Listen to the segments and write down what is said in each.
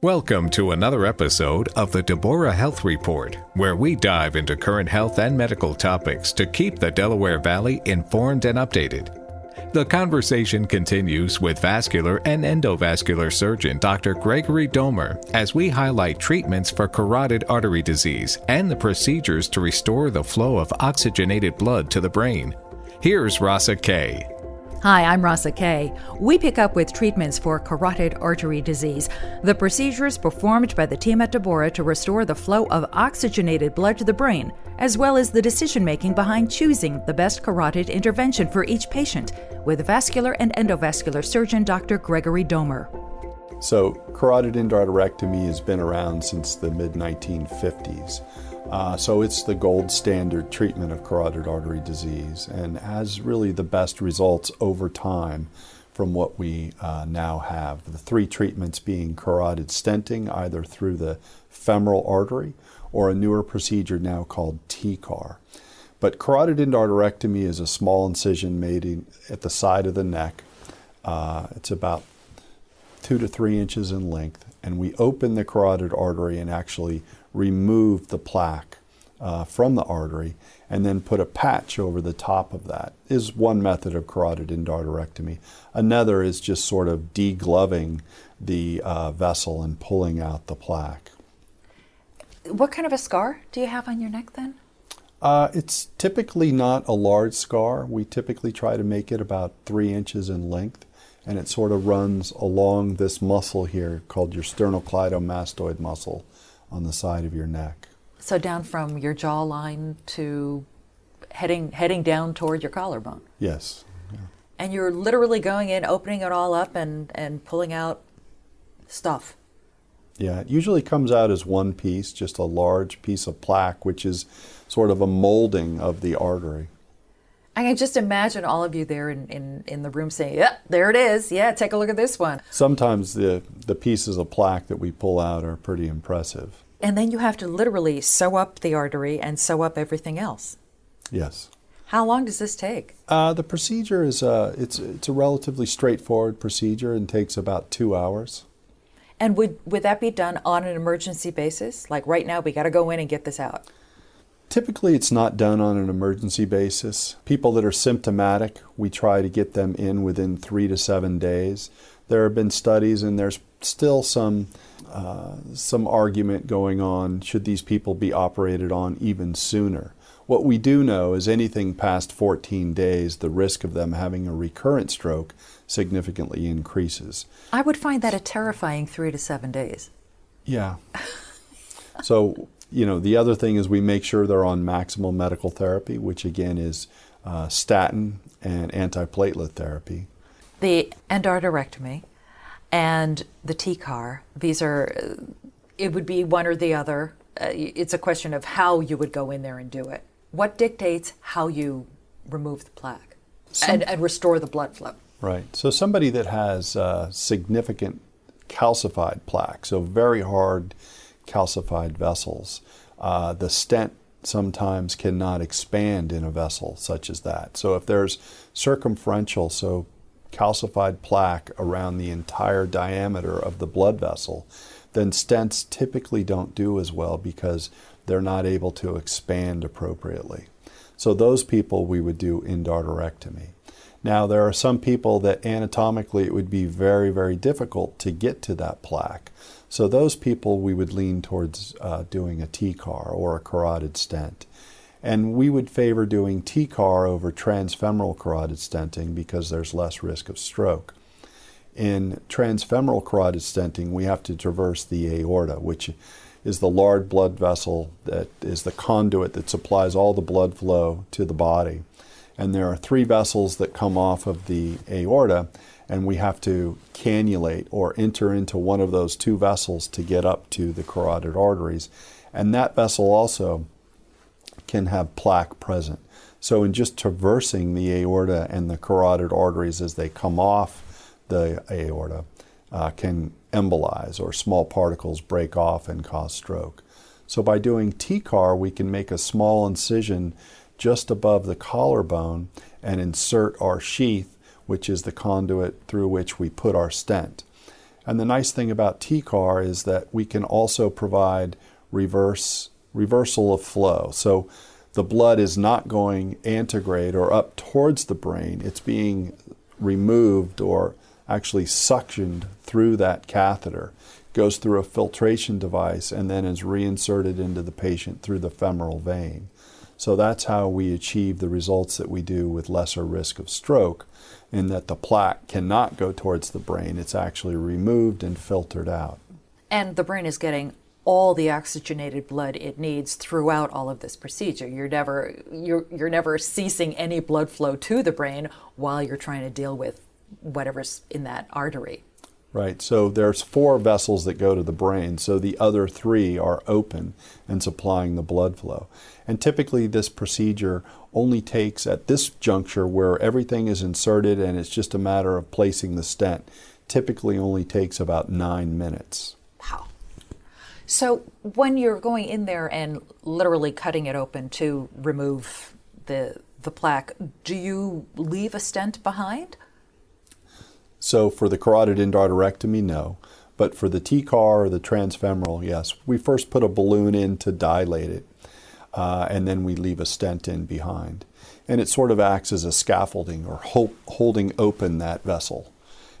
Welcome to another episode of the Deborah Health Report, where we dive into current health and medical topics to keep the Delaware Valley informed and updated. The conversation continues with vascular and endovascular surgeon Dr. Gregory Domer as we highlight treatments for carotid artery disease and the procedures to restore the flow of oxygenated blood to the brain. Here's Rasa Kaye. Hi, I'm Rasa Kaye. We pick up with treatments for carotid artery disease, the procedures performed by the team at Deborah to restore the flow of oxygenated blood to the brain, as well as the decision making behind choosing the best carotid intervention for each patient, with vascular and endovascular surgeon Dr. Gregory Domer. So, carotid endarterectomy has been around since the mid 1950s. Uh, so it's the gold standard treatment of carotid artery disease and has really the best results over time from what we uh, now have. The three treatments being carotid stenting, either through the femoral artery or a newer procedure now called TCAR. But carotid endarterectomy is a small incision made at the side of the neck. Uh, it's about two to three inches in length, and we open the carotid artery and actually remove the plaque uh, from the artery and then put a patch over the top of that is one method of carotid endarterectomy. Another is just sort of degloving the uh, vessel and pulling out the plaque. What kind of a scar do you have on your neck then? Uh, it's typically not a large scar. We typically try to make it about three inches in length, and it sort of runs along this muscle here called your sternocleidomastoid muscle on the side of your neck. So down from your jawline to heading heading down toward your collarbone. Yes. Yeah. And you're literally going in, opening it all up, and and pulling out stuff. Yeah, it usually comes out as one piece, just a large piece of plaque, which is sort of a molding of the artery. I can just imagine all of you there in, in, in the room saying, Yeah, there it is. Yeah, take a look at this one. Sometimes the, the pieces of plaque that we pull out are pretty impressive. And then you have to literally sew up the artery and sew up everything else. Yes. How long does this take? Uh, the procedure is uh, it's it's a relatively straightforward procedure and takes about two hours. And would would that be done on an emergency basis? Like right now, we got to go in and get this out. Typically, it's not done on an emergency basis. People that are symptomatic, we try to get them in within three to seven days. There have been studies, and there's still some uh, some argument going on. Should these people be operated on even sooner? What we do know is anything past 14 days, the risk of them having a recurrent stroke significantly increases. I would find that a terrifying three to seven days. Yeah. so, you know, the other thing is we make sure they're on maximal medical therapy, which again is uh, statin and antiplatelet therapy. The endarterectomy and the TCAR, these are, it would be one or the other. Uh, it's a question of how you would go in there and do it. What dictates how you remove the plaque Some, and, and, restore the blood flow? Right. So, somebody that has uh, significant calcified plaque, so very hard calcified vessels, uh, the stent sometimes cannot expand in a vessel such as that. So, if there's circumferential, so calcified plaque around the entire diameter of the blood vessel, then stents typically don't do as well because they're not able to expand appropriately. So those people we would do endarterectomy. Now there are some people that anatomically it would be very very difficult to get to that plaque. So those people we would lean towards uh, doing a TCAR or a carotid stent. And we would favor doing TCAR over transfemoral carotid stenting because there's less risk of stroke. In transfemoral carotid stenting, we have to traverse the aorta, which is the large blood vessel that is the conduit that supplies all the blood flow to the body. And there are three vessels that come off of the aorta, and we have to cannulate or enter into one of those two vessels to get up to the carotid arteries. And that vessel also can have plaque present. So, in just traversing the aorta and the carotid arteries as they come off the aorta, uh, can embolize or small particles break off and cause stroke. So, by doing TCAR, we can make a small incision just above the collarbone and insert our sheath, which is the conduit through which we put our stent. And the nice thing about TCAR is that we can also provide reverse reversal of flow. So the blood is not going antegrade or up towards the brain. It's being removed or actually suctioned through that catheter, goes through a filtration device, and then is reinserted into the patient through the femoral vein. So that's how we achieve the results that we do with lesser risk of stroke, in that the plaque cannot go towards the brain. It's actually removed and filtered out. And the brain is getting all the oxygenated blood it needs throughout all of this procedure. You're never you're you're never ceasing any blood flow to the brain while you're trying to deal with whatever's in that artery. Right. So there's four vessels that go to the brain, so the other three are open and supplying the blood flow. And typically this procedure only takes at this juncture where everything is inserted and it's just a matter of placing the stent, typically only takes about 9 minutes. Wow. So when you're going in there and literally cutting it open to remove the the plaque, do you leave a stent behind? So for the carotid endarterectomy, no. But for the TCAR or the transfemoral, yes. We first put a balloon in to dilate it, uh, and then we leave a stent in behind. And it sort of acts as a scaffolding or ho- holding open that vessel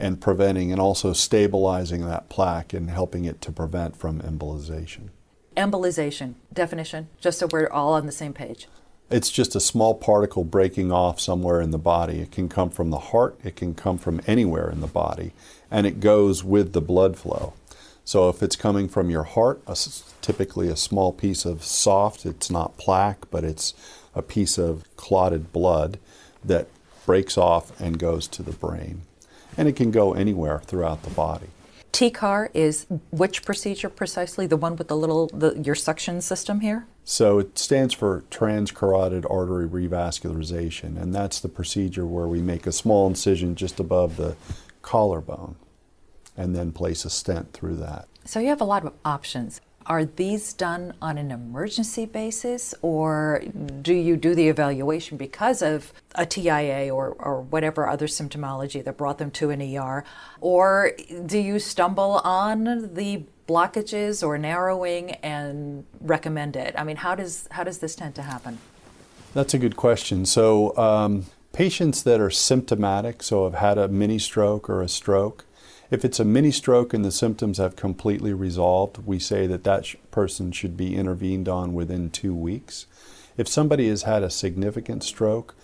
and preventing and also stabilizing that plaque and helping it to prevent from embolization. Embolization, definition, just so we're all on the same page. It's just a small particle breaking off somewhere in the body. It can come from the heart, it can come from anywhere in the body, and it goes with the blood flow. So if it's coming from your heart, a, typically a small piece of soft, it's not plaque, but it's a piece of clotted blood that breaks off and goes to the brain. And it can go anywhere throughout the body. TCAR is which procedure precisely? The one with the little the, your suction system here? So it stands for transcarotid artery revascularization, and that's the procedure where we make a small incision just above the collarbone and then place a stent through that. So you have a lot of options. Are these done on an emergency basis, or do you do the evaluation because of a TIA or, or whatever other symptomology that brought them to an ER? Or do you stumble on the blockages or narrowing and recommend it? I mean, how does, how does this tend to happen? That's a good question. So, um, patients that are symptomatic, so have had a mini stroke or a stroke, if it's a mini stroke and the symptoms have completely resolved, we say that that sh- person should be intervened on within two weeks. If somebody has had a significant stroke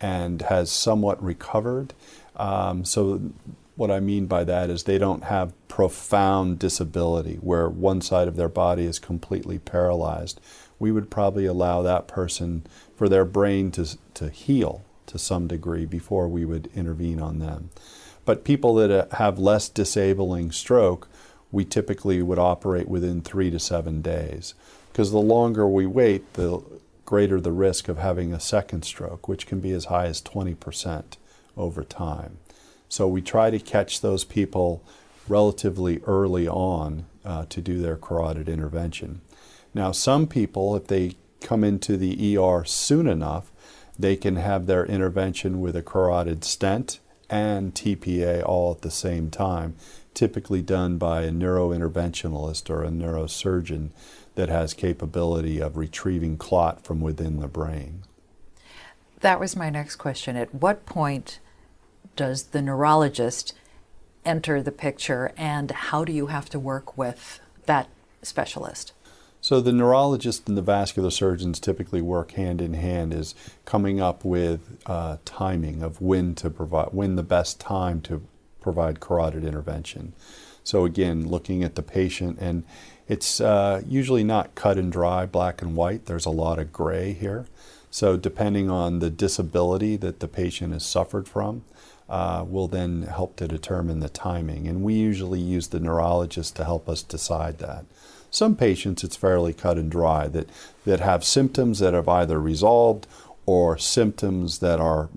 and has somewhat recovered, um, so what I mean by that is they don't have profound disability where one side of their body is completely paralyzed. We would probably allow that person for their brain to, to heal to some degree before we would intervene on them. But people that uh, have less disabling stroke, we typically would operate within three to seven days. Because the longer we wait, the greater the risk of having a second stroke, which can be as high as 20% over time. So we try to catch those people relatively early on uh, to do their carotid intervention. Now, some people, if they come into the ER soon enough, they can have their intervention with a carotid stent and TPA all at the same time, typically done by a neurointerventionalist or a neurosurgeon that has capability of retrieving clot from within the brain. That was my next question. At what point does the neurologist enter the picture and how do you have to work with that specialist? So the neurologist and the vascular surgeons typically work hand in hand is coming up with uh, timing of when to provide, when the best time to provide carotid intervention. So again, looking at the patient, and it's uh, usually not cut and dry, black and white. There's a lot of gray here. So depending on the disability that the patient has suffered from, uh, will then help to determine the timing. And we usually use the neurologist to help us decide that. Some patients, it's fairly cut and dry that, that have symptoms that have either resolved or symptoms that are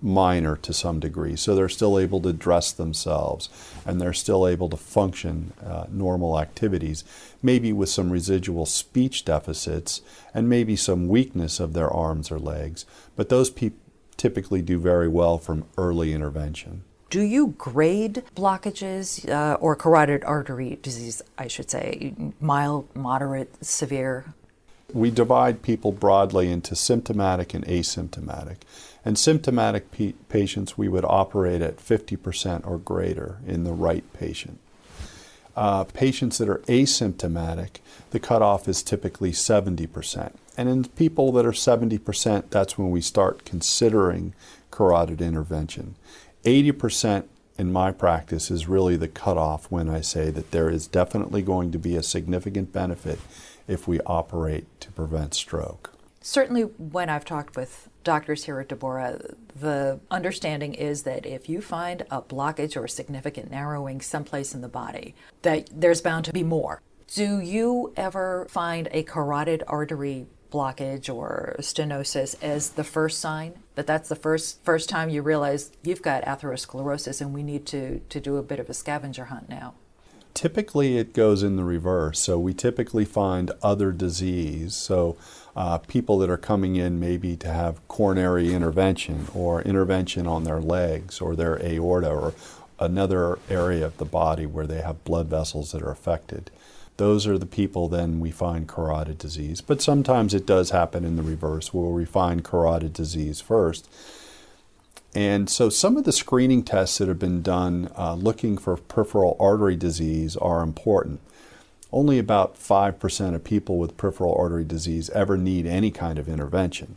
minor to some degree. So they're still able to dress themselves and they're still able to function uh, normal activities, maybe with some residual speech deficits and maybe some weakness of their arms or legs. But those people typically do very well from early intervention. Do you grade blockages uh, or carotid artery disease, I should say, mild, moderate, severe? We divide people broadly into symptomatic and asymptomatic. And symptomatic patients, we would operate at 50% or greater in the right patient. Uh, patients that are asymptomatic, the cutoff is typically 70%. And in people that are 70%, that's when we start considering carotid intervention. 80% in my practice is really the cutoff when I say that there is definitely going to be a significant benefit if we operate to prevent stroke. Certainly, when I've talked with doctors here at Deborah, the understanding is that if you find a blockage or significant narrowing someplace in the body, that there's bound to be more. Do you ever find a carotid artery blockage or stenosis as the first sign that that's the first first time you realize you've got atherosclerosis and we need to to do a bit of a scavenger hunt now. Typically it goes in the reverse. So we typically find other disease. So uh, people that are coming in maybe to have coronary intervention or intervention on their legs or their aorta or another area of the body where they have blood vessels that are affected those are the people then we find carotid disease. But sometimes it does happen in the reverse where we find carotid disease first. And so some of the screening tests that have been done uh, looking for peripheral artery disease are important. Only about 5% of people with peripheral artery disease ever need any kind of intervention.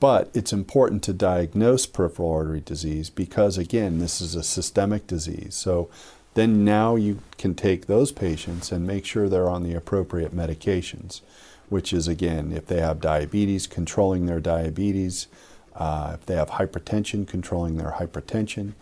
But it's important to diagnose peripheral artery disease because, again, this is a systemic disease. So then now you can take those patients and make sure they're on the appropriate medications, which is again, if they have diabetes, controlling their diabetes, uh, if they have hypertension, controlling their hypertension,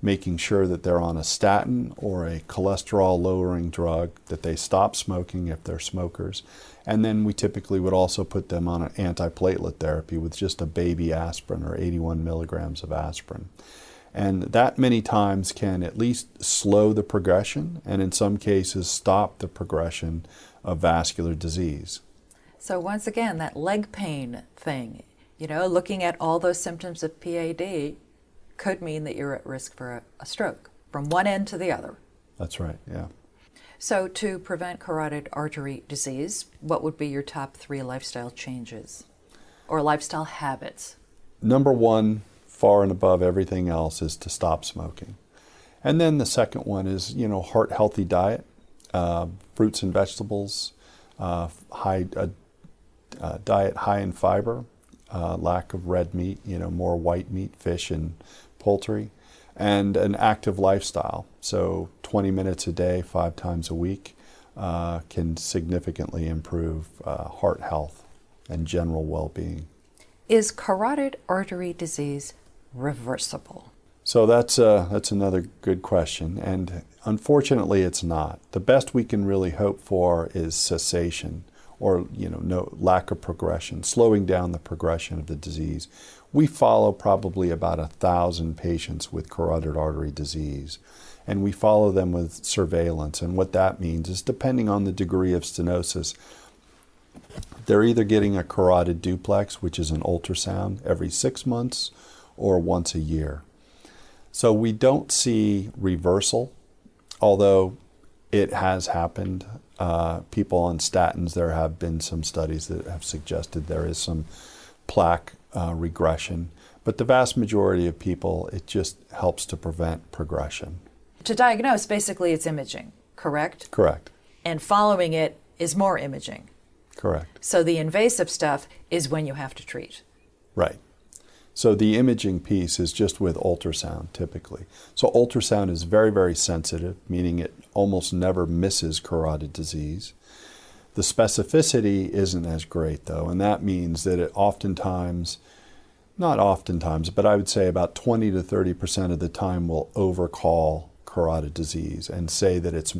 making sure that they're on a statin or a cholesterol lowering drug, that they stop smoking if they're smokers. And then we typically would also put them on an antiplatelet therapy with just a baby aspirin or 81 milligrams of aspirin. And that many times can at least slow the progression and in some cases stop the progression of vascular disease. So, once again, that leg pain thing, you know, looking at all those symptoms of PAD could mean that you're at risk for a, a stroke from one end to the other. That's right, yeah. So, to prevent carotid artery disease, what would be your top three lifestyle changes or lifestyle habits? Number one, far and above everything else is to stop smoking. And then the second one is, you know, heart healthy diet, uh, fruits and vegetables, uh, high uh, uh, diet high in fiber, uh, lack of red meat, you know, more white meat, fish and poultry, and an active lifestyle. So 20 minutes a day, five times a week, can significantly improve heart health and general well-being. Is carotid artery disease reversible? So that's uh, that's another good question, and unfortunately, it's not. The best we can really hope for is cessation, or you know, no lack of progression, slowing down the progression of the disease. We follow probably about a thousand patients with carotid artery disease, and we follow them with surveillance. And what that means is, depending on the degree of stenosis, they're either getting a carotid duplex, which is an ultrasound every six months or once a year. So we don't see reversal, although it has happened. Uh, people on statins, there have been some studies that have suggested there is some plaque uh, regression, but the vast majority of people, it just helps to prevent progression. To diagnose, basically, it's imaging, correct? Correct. And following it is more imaging. Correct. So the invasive stuff is when you have to treat. Right. So the imaging piece is just with ultrasound typically. So ultrasound is very, very sensitive, meaning it almost never misses carotid disease. The specificity isn't as great though, and that means that it oftentimes, not oftentimes, but I would say about 20 to 30 percent of the time will overcall carotid disease and say that it's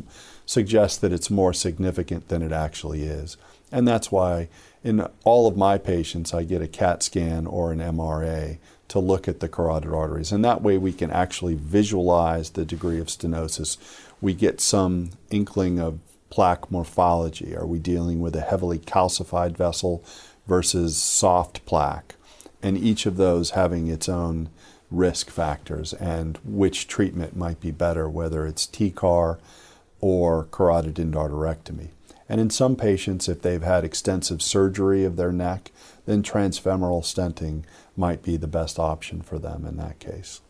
suggests that it's more significant than it actually is. And that's why in all of my patients, I get a CAT scan or an MRA to look at the carotid arteries. And that way we can actually visualize the degree of stenosis. We get some inkling of plaque morphology. Are we dealing with a heavily calcified vessel versus soft plaque? And each of those having its own risk factors and which treatment might be better, whether it's TCAR or carotid endarterectomy. And in some patients, if they've had extensive surgery of their neck, then transfemoral stenting might be the best option for them in that case.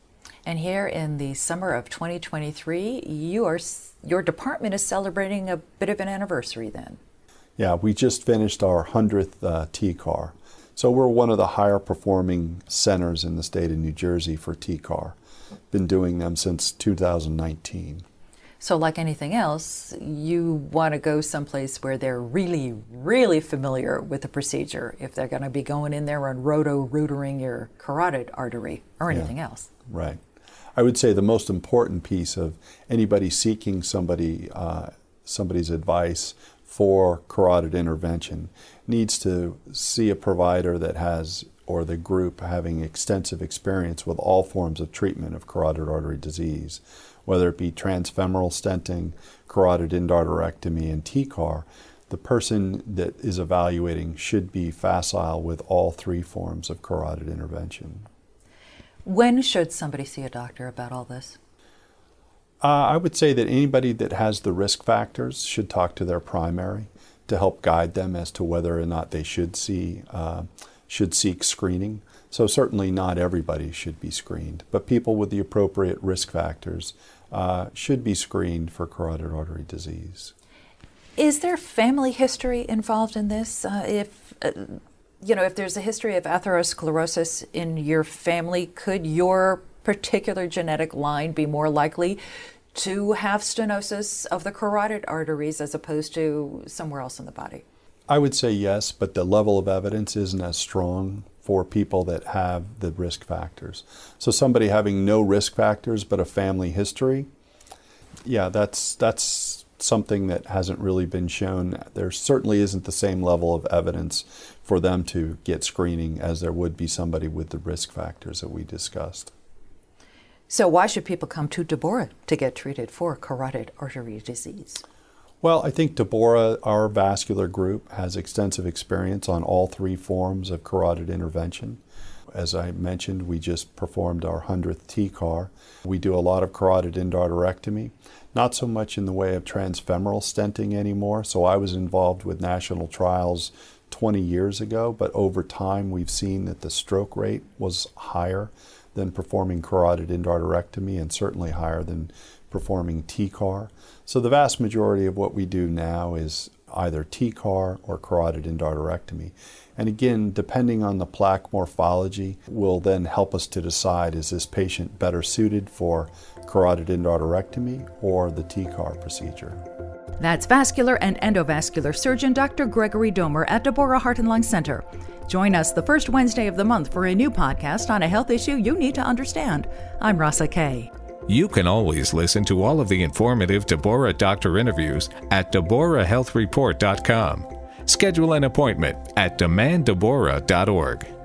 And here in the summer of 2023, you are, your department is celebrating a bit of an anniversary then. Yeah, we just finished our 100th uh, TCAR. So we're one of the higher performing centers in the state of New Jersey for TCAR. Been doing them since 2019. So, like anything else, you want to go someplace where they're really, really familiar with the procedure if they're going to be going in there and roto rootering your carotid artery or anything yeah, else. Right. I would say the most important piece of anybody seeking somebody uh, somebody's advice for carotid intervention needs to see a provider that has or the group having extensive experience with all forms of treatment of carotid artery disease whether it be transfemoral stenting, carotid endarterectomy, and TCAR, the person that is evaluating should be facile with all three forms of carotid intervention. When should somebody see a doctor about all this? Uh, I would say that anybody that has the risk factors should talk to their primary to help guide them as to whether or not they should see uh, should seek screening. So certainly not everybody should be screened, but people with the appropriate risk factors uh, should be screened for carotid artery disease. Is there family history involved in this? Uh, if uh, you know, if there's a history of atherosclerosis in your family, could your particular genetic line be more likely to have stenosis of the carotid arteries as opposed to somewhere else in the body? I would say yes, but the level of evidence isn't as strong for people that have the risk factors. So somebody having no risk factors but a family history, yeah, that's that's something that hasn't really been shown. There certainly isn't the same level of evidence for them to get screening as there would be somebody with the risk factors that we discussed. So why should people come to Deborah to get treated for carotid artery disease? Well, I think Deborah, our vascular group, has extensive experience on all three forms of carotid intervention. As I mentioned, we just performed our 100th TCAR. We do a lot of carotid endarterectomy, not so much in the way of transfemoral stenting anymore. So I was involved with national trials 20 years ago, but over time we've seen that the stroke rate was higher than performing carotid endarterectomy and certainly higher than performing TCAR. So the vast majority of what we do now is either TCAR or carotid endarterectomy. And again, depending on the plaque morphology, will then help us to decide is this patient better suited for carotid endarterectomy or the TCAR procedure. That's vascular and endovascular surgeon Dr. Gregory Domer at Deborah Heart and Lung Center. Join us the first Wednesday of the month for a new podcast on a health issue you need to understand. I'm Rasa Kaye. You can always listen to all of the informative Deborah doctor interviews at DeborahHealthReport.com. Schedule an appointment at demanddeborah.org.